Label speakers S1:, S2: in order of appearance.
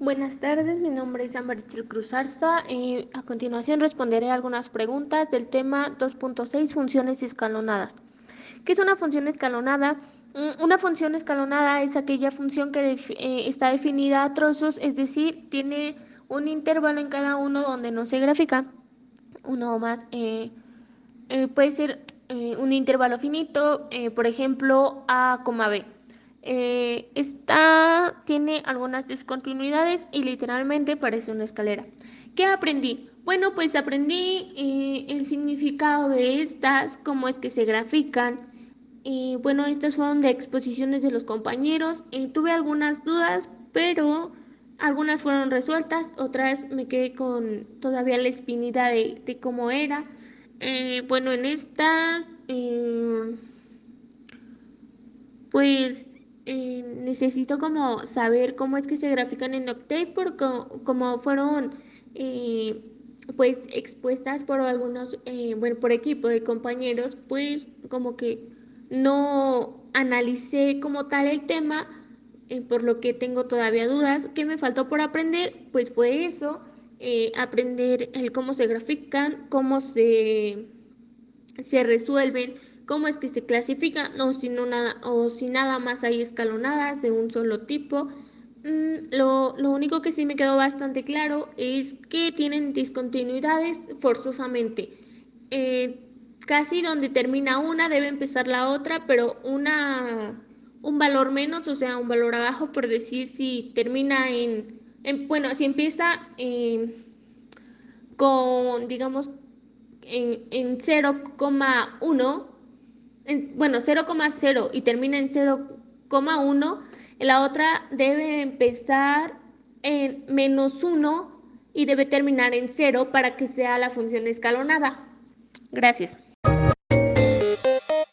S1: Buenas tardes, mi nombre es Amarichel Cruz Arza y a continuación responderé algunas preguntas del tema 2.6 funciones escalonadas. ¿Qué es una función escalonada? Mm, una función escalonada es aquella función que eh, está definida a trozos, es decir, tiene un intervalo en cada uno donde no se grafica, uno o más. Eh, eh, puede ser un intervalo finito, por ejemplo, A, B. Eh, esta tiene algunas discontinuidades y literalmente parece una escalera. ¿Qué aprendí? Bueno, pues aprendí eh, el significado de estas, cómo es que se grafican. Y bueno, estas fueron de exposiciones de los compañeros. tuve algunas dudas, pero algunas fueron resueltas, otras me quedé con todavía la espinita de, cómo era. Eh, bueno, en estas, pues eh, necesito como saber cómo es que se grafican en Octave porque como fueron eh, pues expuestas por algunos, eh, bueno, por equipo de compañeros, pues como que no analicé como tal el tema, por lo que tengo todavía dudas. ¿Qué me faltó por aprender? Pues fue eso, aprender el cómo se grafican, cómo se, se resuelven cómo es que se clasifica o si, nada, o si nada más hay escalonadas de un solo tipo. Mm, lo, único que sí me quedó bastante claro es que tienen discontinuidades forzosamente. Eh, casi donde termina una debe empezar la otra, pero una un valor menos, o sea, un valor abajo, por decir si termina en, bueno, si empieza con, digamos, en, en 0,1, bueno, 0,0 y termina en 0,1, la otra debe empezar en menos 1 y debe terminar en 0 para que sea la función escalonada. Gracias.